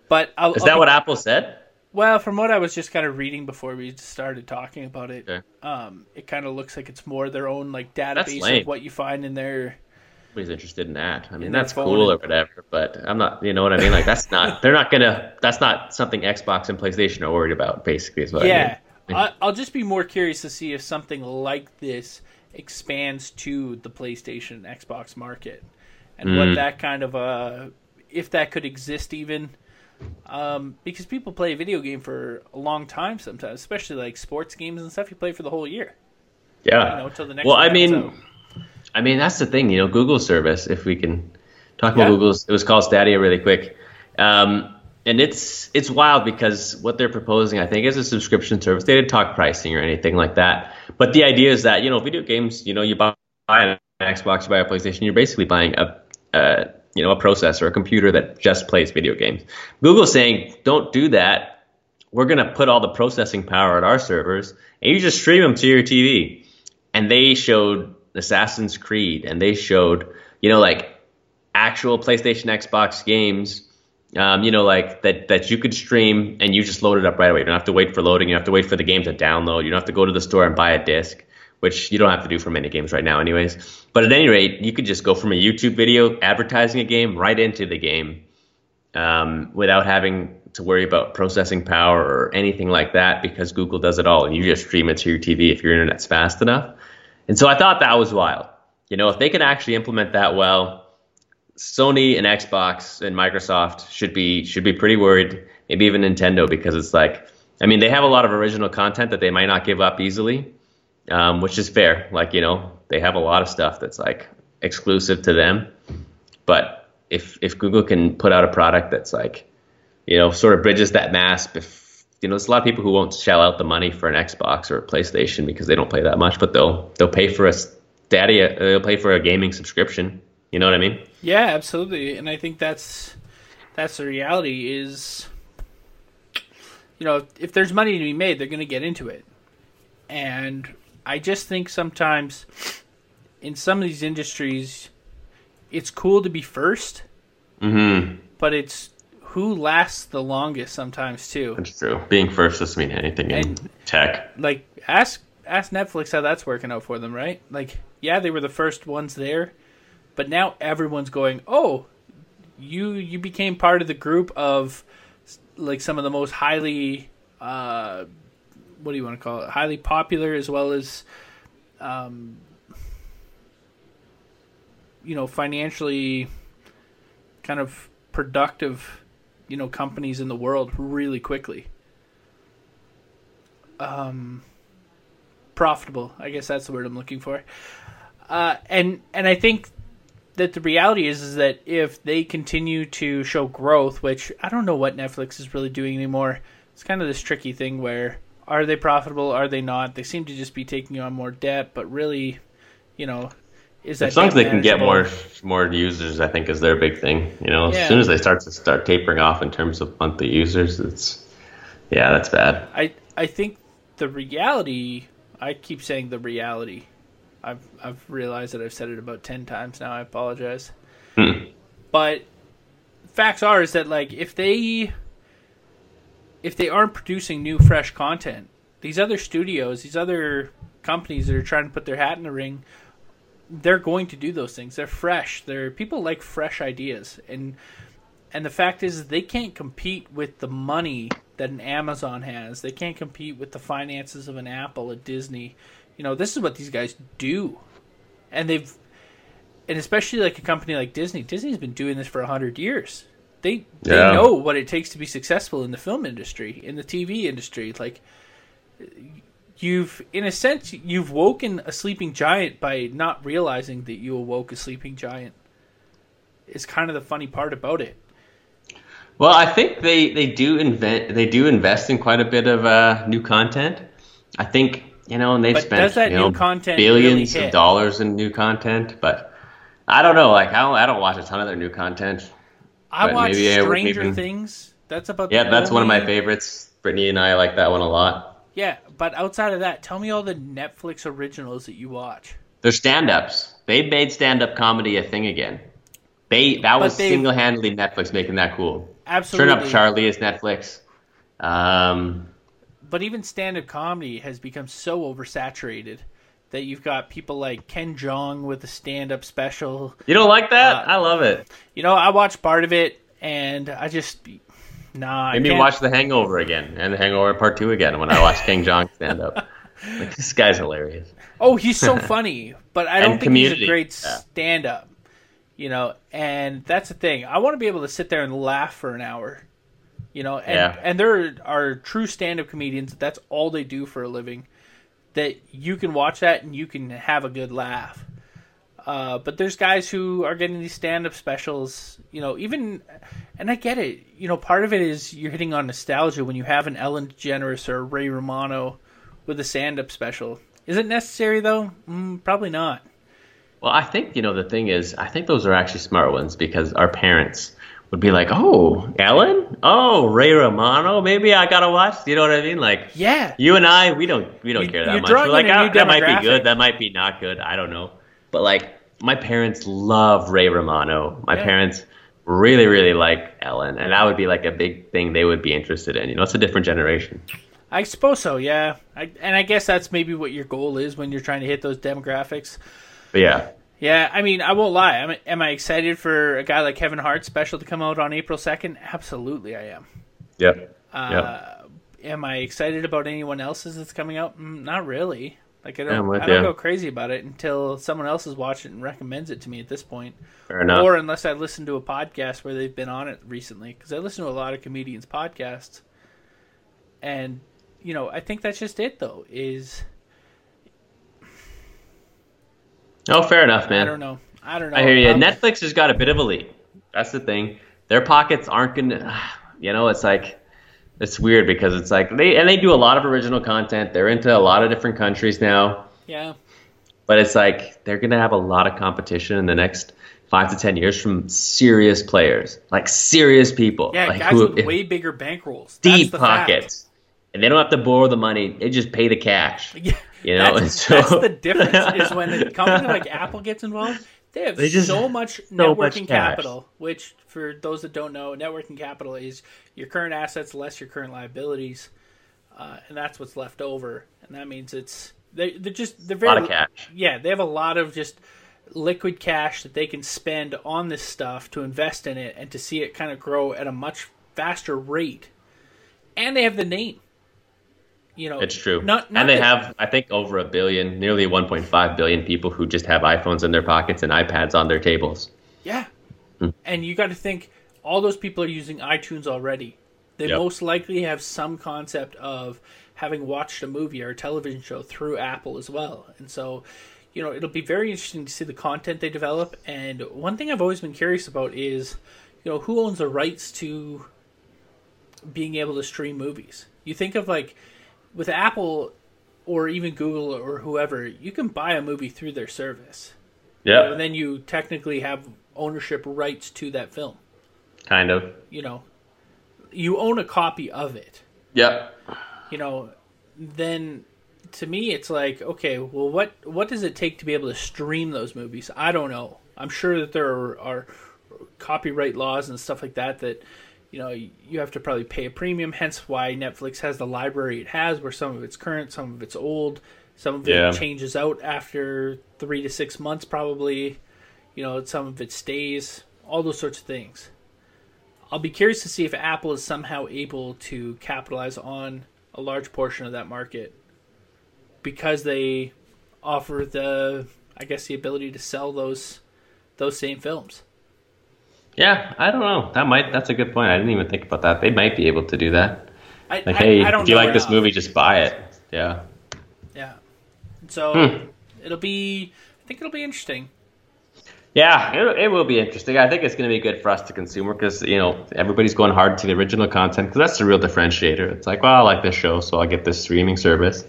But I'll, Is that what Apple said? Well, from what I was just kind of reading before we started talking about it, Okay. um, it kind of looks like it's more their own like database of what you find in their nobody's interested in that. I mean, that's cool or whatever, but I'm not. You know what I mean? Like that's not. They're not gonna. That's not something Xbox and PlayStation are worried about. Basically, is what I Yeah, mean. I, I'll just be more curious to see if something like this expands to the PlayStation and Xbox market, and Mm. what that kind of uh, if that could exist even. Um, because people play a video game for a long time sometimes, especially like sports games and stuff. You play for the whole year, Yeah. you know, until the next. well, I mean, out. I mean that's the thing. You know, Google service. If we can talk about Yeah. Google's, it was called Stadia really quick. Um, and it's it's wild because what they're proposing, I think, is a subscription service. They didn't talk pricing or anything like that. But the idea is that you know, video games. You know, you buy an Xbox, you buy a PlayStation. You're basically buying a, a you know a processor, a computer that just plays video games. Google's saying, don't do that. We're gonna put all the processing power at our servers, and you just stream them to your TV. And they showed Assassin's Creed, and they showed you know like actual PlayStation, Xbox games, um, you know, like that that you could stream and you just load it up right away. You don't have to wait for loading. You don't have to wait for the game to download. You don't have to go to the store and buy a disc, which you don't have to do for many games right now, anyways. But at any rate, you could just go from a YouTube video advertising a game right into the game um, without having to worry about processing power or anything like that because Google does it all and you just stream it to your TV if your internet's fast enough. And so I thought that was wild. You know, if they can actually implement that well, Sony and Xbox and Microsoft should be should be pretty worried. Maybe even Nintendo because it's like, I mean, they have a lot of original content that they might not give up easily, um, which is fair. Like you know, they have a lot of stuff that's like exclusive to them. But if if Google can put out a product that's like, you know, sort of bridges that mass, if you know, there's a lot of people who won't shell out the money for an Xbox or a PlayStation because they don't play that much, but they'll they'll pay for a Stadia, they'll pay for a gaming subscription. You know what I mean? Yeah, absolutely, and I think that's that's the reality. Is you know, if there's money to be made, they're going to get into it, and I just think sometimes in some of these industries, it's cool to be first, Mm-hmm. but it's who lasts the longest sometimes too. That's true. Being first doesn't mean anything in tech. Like ask ask Netflix how that's working out for them, right? Like, yeah, they were the first ones there, but now everyone's going, "Oh, you you became part of the group of like some of the most highly uh what do you want to call it? Highly popular as well as um you know, financially kind of productive, you know, companies in the world really quickly. Um profitable. I guess that's the word I'm looking for. Uh, and and I think that the reality is is that if they continue to show growth, which I don't know what Netflix is really doing anymore, it's kind of this tricky thing where are they profitable? Are they not? They seem to just be taking on more debt, but really, you know, is that As long as they can get more more users, I think is their big thing. You know, Yeah. as soon as they start to start tapering off in terms of monthly users, it's yeah, that's bad. I I think the reality. I keep saying the reality. I've I've realized that I've said it about ten times now. I apologize. Hmm. But facts are is that like if they if they aren't producing new fresh content, these other studios, these other companies that are trying to put their hat in the ring, they're going to do those things. They're fresh. They're people like fresh ideas and and the fact is they can't compete with the money that an Amazon has. They can't compete with the finances of an Apple, a Disney. You know, this is what these guys do. And they've and especially like a company like Disney. Disney's been doing this for a hundred years. They they Yeah. know what it takes to be successful in the film industry, in the TV industry. Like you've in a sense you've woken a sleeping giant by not realizing that you awoke a sleeping giant. Is kind of the funny part about it. Well, I think they, they do invent they do invest in quite a bit of uh, new content. I think you know, and they've But spent you know, billions really of dollars in new content, but I don't know. Like I don't, I don't watch a ton of their new content. I But watch maybe I Stranger Things. That's about Yeah, that's one of my favorites. Brittany and I like that one a lot. Yeah, but outside of that, tell me all the Netflix originals that you watch. They're stand-ups. They made stand-up comedy a thing again. They that was they've- single-handedly Netflix making that cool. Absolutely. Turn Up Charlie is Netflix. Um, But even stand-up comedy has become so oversaturated that you've got people like Ken Jeong with a stand-up special. You don't like that? Uh, I love it. You know, I watched part of it, and I just nah. I Made me watch The Hangover again and The Hangover Part Two again when I watched Ken Jeong stand up. Like, this guy's hilarious. Oh, he's so funny, but I don't think he's a great stand-up. You know, and that's the thing. I want to be able to sit there and laugh for an hour. You know, and Yeah. and there are true stand-up comedians. that That's all they do for a living. That you can watch that and you can have a good laugh. Uh, but there's guys who are getting these stand-up specials. You know, even and I get it. You know, part of it is you're hitting on nostalgia when you have an Ellen DeGeneres or Ray Romano with a stand-up special. Is it necessary though? Mm, probably not. Well, I think you know the thing is, I think those are actually smart ones because our parents would be like, "Oh, Ellen, oh Ray Romano, maybe I gotta watch." You know what I mean? Like, Yeah. you and I, we don't we don't You- care that much. We're like, "Ah, that might be good, that might be not good. I don't know, but like my parents love Ray Romano. My Yeah. parents really really like Ellen, and that would be like a big thing they would be interested in. You know, it's a different generation. I suppose so. Yeah. I, and I guess that's maybe what your goal is when you're trying to hit those demographics. Yeah, Yeah, I mean, I won't lie. Am, am I excited for a guy like Kevin Hart's special to come out on April 2nd? Absolutely, I am. Yeah. Uh, yep. Am I excited about anyone else's that's coming out? Mm, not really. Like I don't, I don't go crazy about it until someone else has watched it and recommends it to me at this point, Fair enough. or unless I listen to a podcast where they've been on it recently. Because I listen to a lot of comedians' podcasts, and you know, I think that's just it. Though is oh, fair enough, man. I don't know. I don't know. I hear you. Um, Netflix has got a bit of a lead. That's the thing. Their pockets aren't gonna. You know, it's like it's weird because it's like they and they do a lot of original content. They're into a lot of different countries now, yeah. but it's like they're gonna have a lot of competition in the next five to ten years from serious players, like serious people, Yeah, like guys who with way bigger bankrolls. deep That's the fact. pockets, and they don't have to borrow the money. They just pay the cash. Yeah, You know, and that's, so- that's the difference. Is when a company like Apple gets involved, they have They just- so much so networking much capital. Which, for those that don't know, net working capital is your current assets less your current liabilities, uh, and that's what's left over. And that means it's they they're just they're A very lot of cash. yeah they have a lot of just liquid cash that they can spend on this stuff to invest in it and to see it kind of grow at a much faster rate. And they have the name. You know, It's true. Not, not and they that- have, I think, over a billion, nearly 1.5 billion people who just have iPhones in their pockets and iPads on their tables. Yeah. Hmm. And you got to think all those people are using iTunes already. They Yep. most likely have some concept of having watched a movie or a television show through Apple as well. And so, you know, it'll be very interesting to see the content they develop. And one thing I've always been curious about is, you know, who owns the rights to being able to stream movies? You think of like with Apple or even Google or whoever, you can buy a movie through their service. Yeah, And then you technically have ownership rights to that film. kind of. You know, you own a copy of it. Yeah. You know, then to me it's like, okay, well, what what does it take to be able to stream those movies? I don't know. I'm sure that there are, are copyright laws and stuff like that that you know you have to probably pay a premium. Hence, why Netflix has the library it has, where some of it's current, some of it's old, some of Yeah. it changes out after three to six months, probably. You know, some of it stays. All those sorts of things. I'll be curious to see if Apple is somehow able to capitalize on a large portion of that market because they offer the, I guess, the ability to sell those those same films. Yeah, I don't know. That might. That's a good point. I didn't even think about that. They might be able to do that. I, Like, I- hey, I if you like this movie, just buy it. Yeah. yeah. So Hmm. it'll be, I think it'll be interesting. Yeah, it, it will be interesting. I think it's going to be good for us to consumer because you know everybody's going hard to the original content because that's the real differentiator. It's like, well, I like this show, so I'll get this streaming service,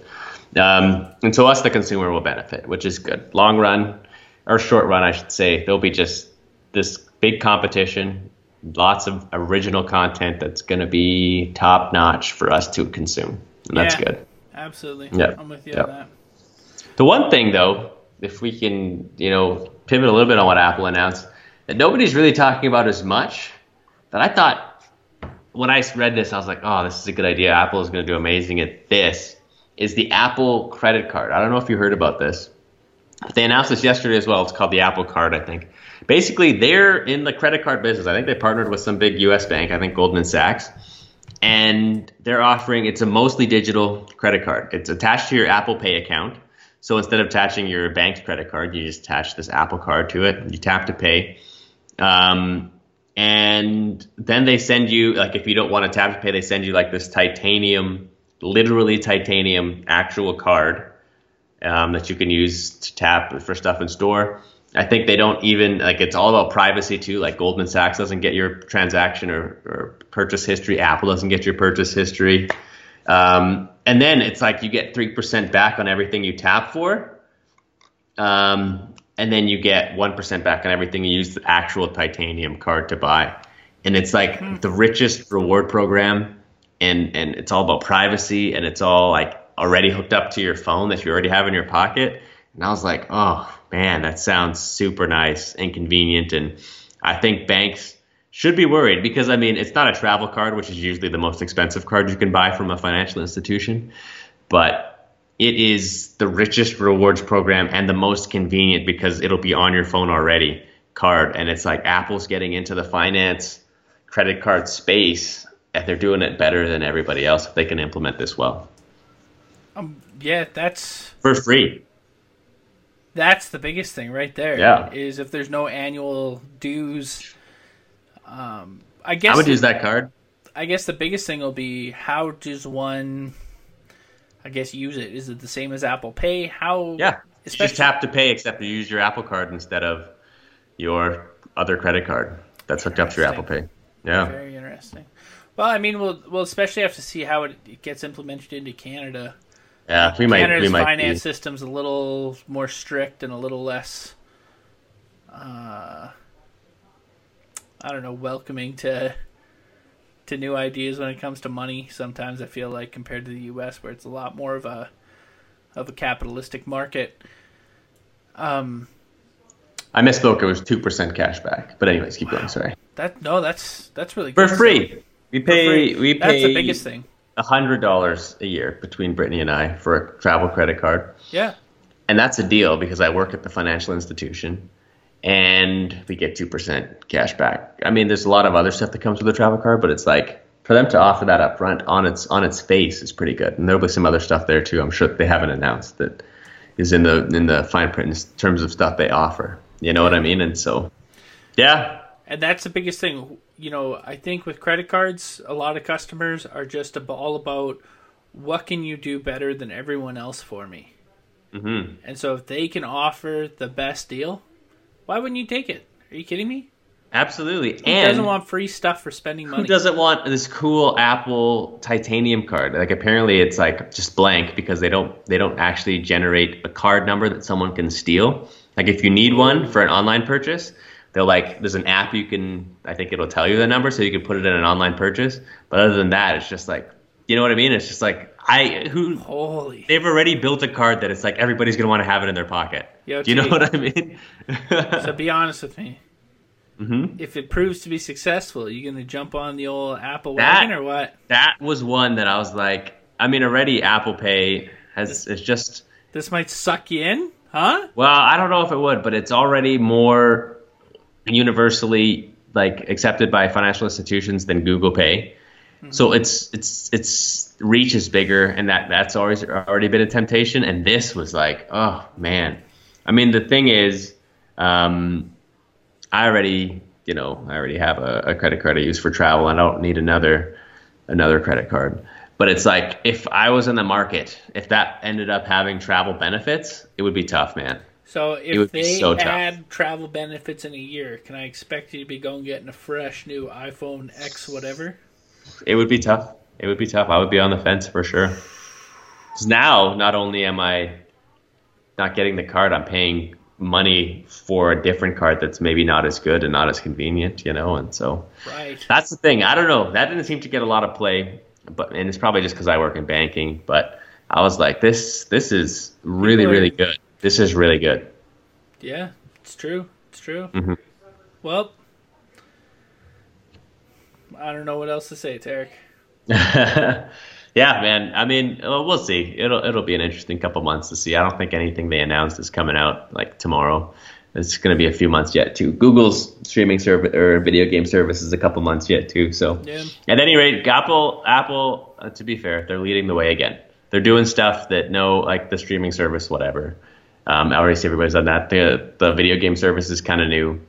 um, and so us, the consumer, will benefit, which is good. Long run or short run, I should say, there'll be just this big competition, lots of original content that's going to be top notch for us to consume, and that's Yeah. good. Absolutely. Yeah. I'm with you Yeah. on that. The one thing, though, if we can, you know, pivot a little bit on what Apple announced, that nobody's really talking about as much, that I thought when I read this, I was like, oh, this is a good idea. Apple is going to do amazing at this, is the Apple credit card. I don't know if you heard about this. They announced this yesterday as well. It's called the Apple Card, I think. Basically, they're in the credit card business. I think they partnered with some big U.S. bank. I think Goldman Sachs, and they're offering. It's a mostly digital credit card. It's attached to your Apple Pay account. So instead of attaching your bank's credit card, you just attach this Apple Card to it. You tap to pay. Um, and then they send you like if you don't want to tap to pay, they send you like this titanium, literally titanium actual card um, that you can use to tap for stuff in store. I think they don't even like it's all about privacy too. Like Goldman Sachs doesn't get your transaction or, or purchase history. Apple doesn't get your purchase history. Um, and then it's like you get three percent back on everything you tap for. Um, and then you get 1% back on everything you use the actual titanium card to buy. And it's like mm-hmm. the richest reward program and and it's all about privacy and it's all like already hooked up to your phone that you already have in your pocket. And I was like, "Oh, man, that sounds super nice and convenient and I think banks should be worried because I mean, it's not a travel card, which is usually the most expensive card you can buy from a financial institution, but it is the richest rewards program and the most convenient because it'll be on your phone already card. And it's like apple's getting into the finance credit card space and they're doing it better than everybody else if they can implement this well um, yeah that's for free that's the biggest thing right there yeah is if there's no annual dues um, i guess i would the, use that card i guess the biggest thing will be how does one I guess use it. Is it the same as Apple Pay? How? Yeah, especially... just tap to pay, except you use your Apple Card instead of your other credit card that's hooked up to your Apple Pay. Yeah, very interesting. Well, I mean, we'll we'll especially have to see how it, it gets implemented into Canada. Yeah, we might. Canada's we might finance be. system's a little more strict and a little less. Uh, I don't know, welcoming to to new ideas when it comes to money. Sometimes I feel like compared to the U.S., where it's a lot more of a of a capitalistic market. Um, I misspoke. It was two percent cash back. But anyways, keep wow. going. Sorry. That no, that's that's really good. for free. We pay. Free. We pay. That's the biggest thing. Hundred dollars a year between Brittany and I for a travel credit card. Yeah. And that's a deal because I work at the financial institution and we get 2% cash back. I mean, there's a lot of other stuff that comes with a travel card, but it's like for them to offer that up front on its on its face is pretty good. And there'll be some other stuff there too. I'm sure they haven't announced that is in the in the fine print in terms of stuff they offer. You know what I mean? And so, yeah. And that's the biggest thing. You know, I think with credit cards, a lot of customers are just all about what can you do better than everyone else for me. Mm-hmm. And so, if they can offer the best deal, why wouldn't you take it? Are you kidding me? Absolutely. Who and doesn't want free stuff for spending money? Who doesn't want this cool Apple titanium card? Like apparently it's like just blank because they don't they don't actually generate a card number that someone can steal. Like if you need one for an online purchase, they'll like there's an app you can I think it'll tell you the number so you can put it in an online purchase. But other than that, it's just like you know what I mean? It's just like I who holy they've already built a card that it's like everybody's gonna want to have it in their pocket. Yo, Do you know what I mean? so be honest with me. Mm-hmm. If it proves to be successful, you gonna jump on the old Apple that, wagon or what? That was one that I was like, I mean, already Apple Pay has it's just this might suck you in, huh? Well, I don't know if it would, but it's already more universally like accepted by financial institutions than Google Pay. Mm-hmm. So it's it's it's reach is bigger, and that that's always already been a temptation. And this was like, oh man, I mean, the thing is, um, I already, you know, I already have a, a, credit card I use for travel. I don't need another another credit card. But it's like if I was in the market, if that ended up having travel benefits, it would be tough, man. So if they so add tough. travel benefits in a year, can I expect you to be going getting a fresh new iPhone X whatever? It would be tough. It would be tough. I would be on the fence for sure. Because now, not only am I not getting the card, I'm paying money for a different card that's maybe not as good and not as convenient, you know. And so right. that's the thing. I don't know. That didn't seem to get a lot of play, but and it's probably just because I work in banking. But I was like, this this is really really good. This is really good. Yeah, it's true. It's true. Mm-hmm. Well, I don't know what else to say, Tarek. Yeah, man. I mean, well, see. It'll it'll be an interesting couple months to see. I don't think anything they announced is coming out like tomorrow. It's going to be a few months yet too. Google's streaming service or video game service is a couple months yet too. So, Yeah. at any rate, Apple, Apple. Uh, to be fair, they're leading the way again. They're doing stuff that no, like the streaming service, whatever. Um, I already see everybody's done that. The the video game service is kind of new,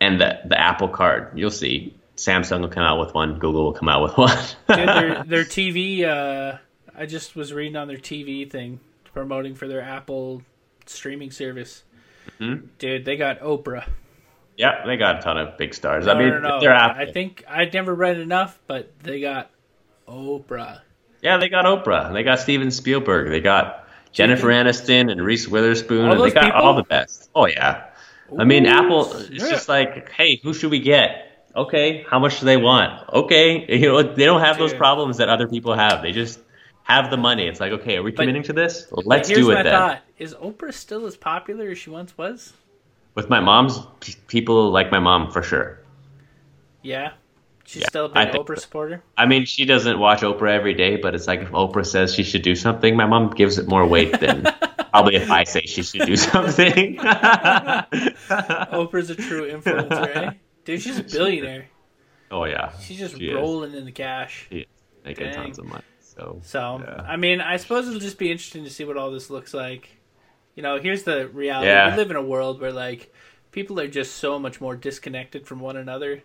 and the the Apple Card. You'll see. Samsung will come out with one. Google will come out with one. Dude, their their TV. Uh, I just was reading on their TV thing promoting for their Apple streaming service. Mm-hmm. Dude, they got Oprah. yeah, they got a ton of big stars. No, I mean, no, no. they're Apple. I think I'd never read enough, but they got Oprah. Yeah, they got Oprah. They got Steven Spielberg. They got Jennifer Aniston and Reese Witherspoon. And they got people? all the best. Oh yeah. I mean, Ooh, Apple. It's just like, hey, who should we get? Okay, how much do they want? Okay, you know they don't have those problems that other people have. They just have the money. It's like, okay, are we committing to this? Well, But let's here's do my it then. thought: Is Oprah still as popular as she once was? With my mom's people like my mom for sure. Yeah, she's Yeah, still a big Oprah so. supporter. I mean, she doesn't watch Oprah every day, but it's like if Oprah says she should do something, my mom gives it more weight than probably if I say she should do something. Oprah's a true influencer, eh? Dude, she's a billionaire. oh yeah, She's just She is. rolling in the cash. She is making Dang. tons of money. So, So, yeah. I mean, I suppose it'll just be interesting to see what all this looks like. You know, here's the reality. Yeah. We live in a world where, like, people are just so much more disconnected from one another.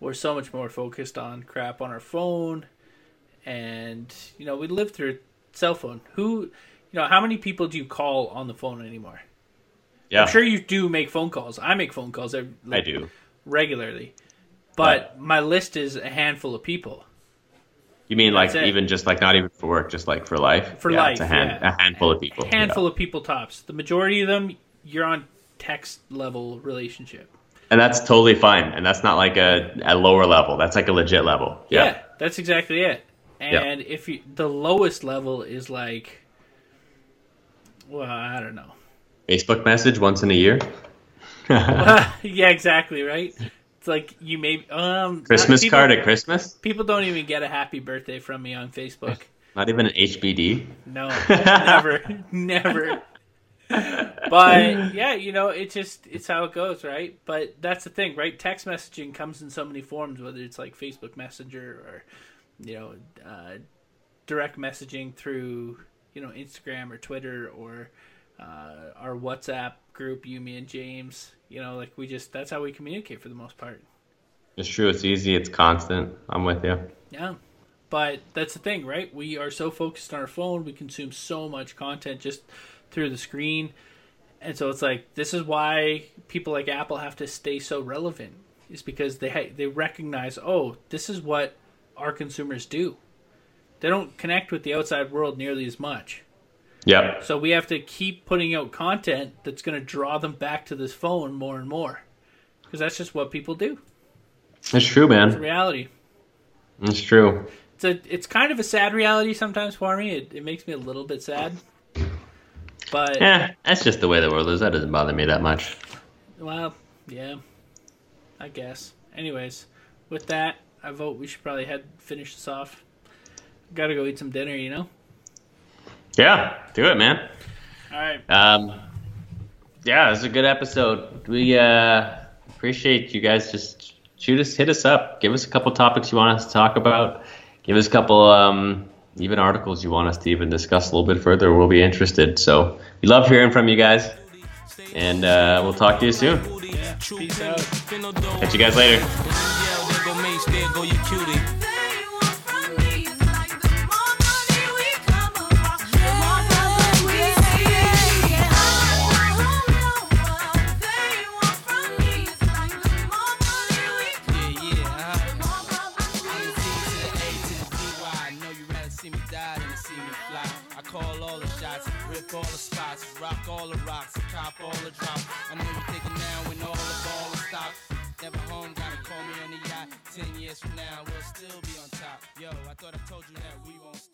We're so much more focused on crap on our phone. And, you know, we live through cell phone. Who, you know, how many people do you call on the phone anymore? yeah, I'm sure you do make phone calls. I make phone calls every, I do. regularly. But my list is a handful of people. You mean like it. even just like not even for work, just like for life? For yeah, life, it's a, hand, yeah. a handful of people. A handful of people tops. The majority of them, you're on text level relationship. And that's totally fine. And that's not like a, a lower level. That's like a legit level. Yeah, that's exactly it. And if you, the lowest level is like, well, I don't know. Facebook message once in a year. yeah, exactly right. It's like you may um Christmas people, card at Christmas. People don't even get a happy birthday from me on Facebook. Not even an HBD. No, never, never. But yeah, you know, it just it's how it goes, right? But that's the thing, right? Text messaging comes in so many forms, whether it's like Facebook Messenger or you know, uh, direct messaging through you know Instagram or Twitter or uh, our WhatsApp group, you, me, and James. You know, like we just that's how we communicate for the most part. It's true. It's easy. It's constant. I'm with you. Yeah. But that's the thing, right? We are so focused on our phone, we consume so much content just through the screen. And so it's like this is why people like Apple have to stay so relevant is because they ha- they recognize, "Oh, this is what our consumers do." They don't connect with the outside world nearly as much. Yep. So we have to keep putting out content that's going to draw them back to this phone more and more. Because that's just what people do. It's true, man. It's reality. It's true. it's a it's kind of a sad reality sometimes for me. It, it makes me a little bit sad. But Yeah, that's just the way the world is. That doesn't bother me that much. well, yeah, I guess. Anyways, with that, I vote we should probably head finish this off. Got to go eat some dinner, you know. Yeah, do it, man. All right. Um, yeah, it was a good episode. We uh, appreciate you guys. Just shoot us, hit us up. Give us a couple topics you want us to talk about. Give us a couple, um, even articles you want us to even discuss a little bit further. We'll be interested. So we love hearing from you guys, and uh, we'll talk to you soon. Yeah. Catch you guys later. Shots, all the spots, rock all the rocks, cop all the drops. I know you're thinking now when all the ball is stopped. Never home, gotta call me on the yacht. Ten years from now, we'll still be on top. Yo, I thought I told you that we won't stop.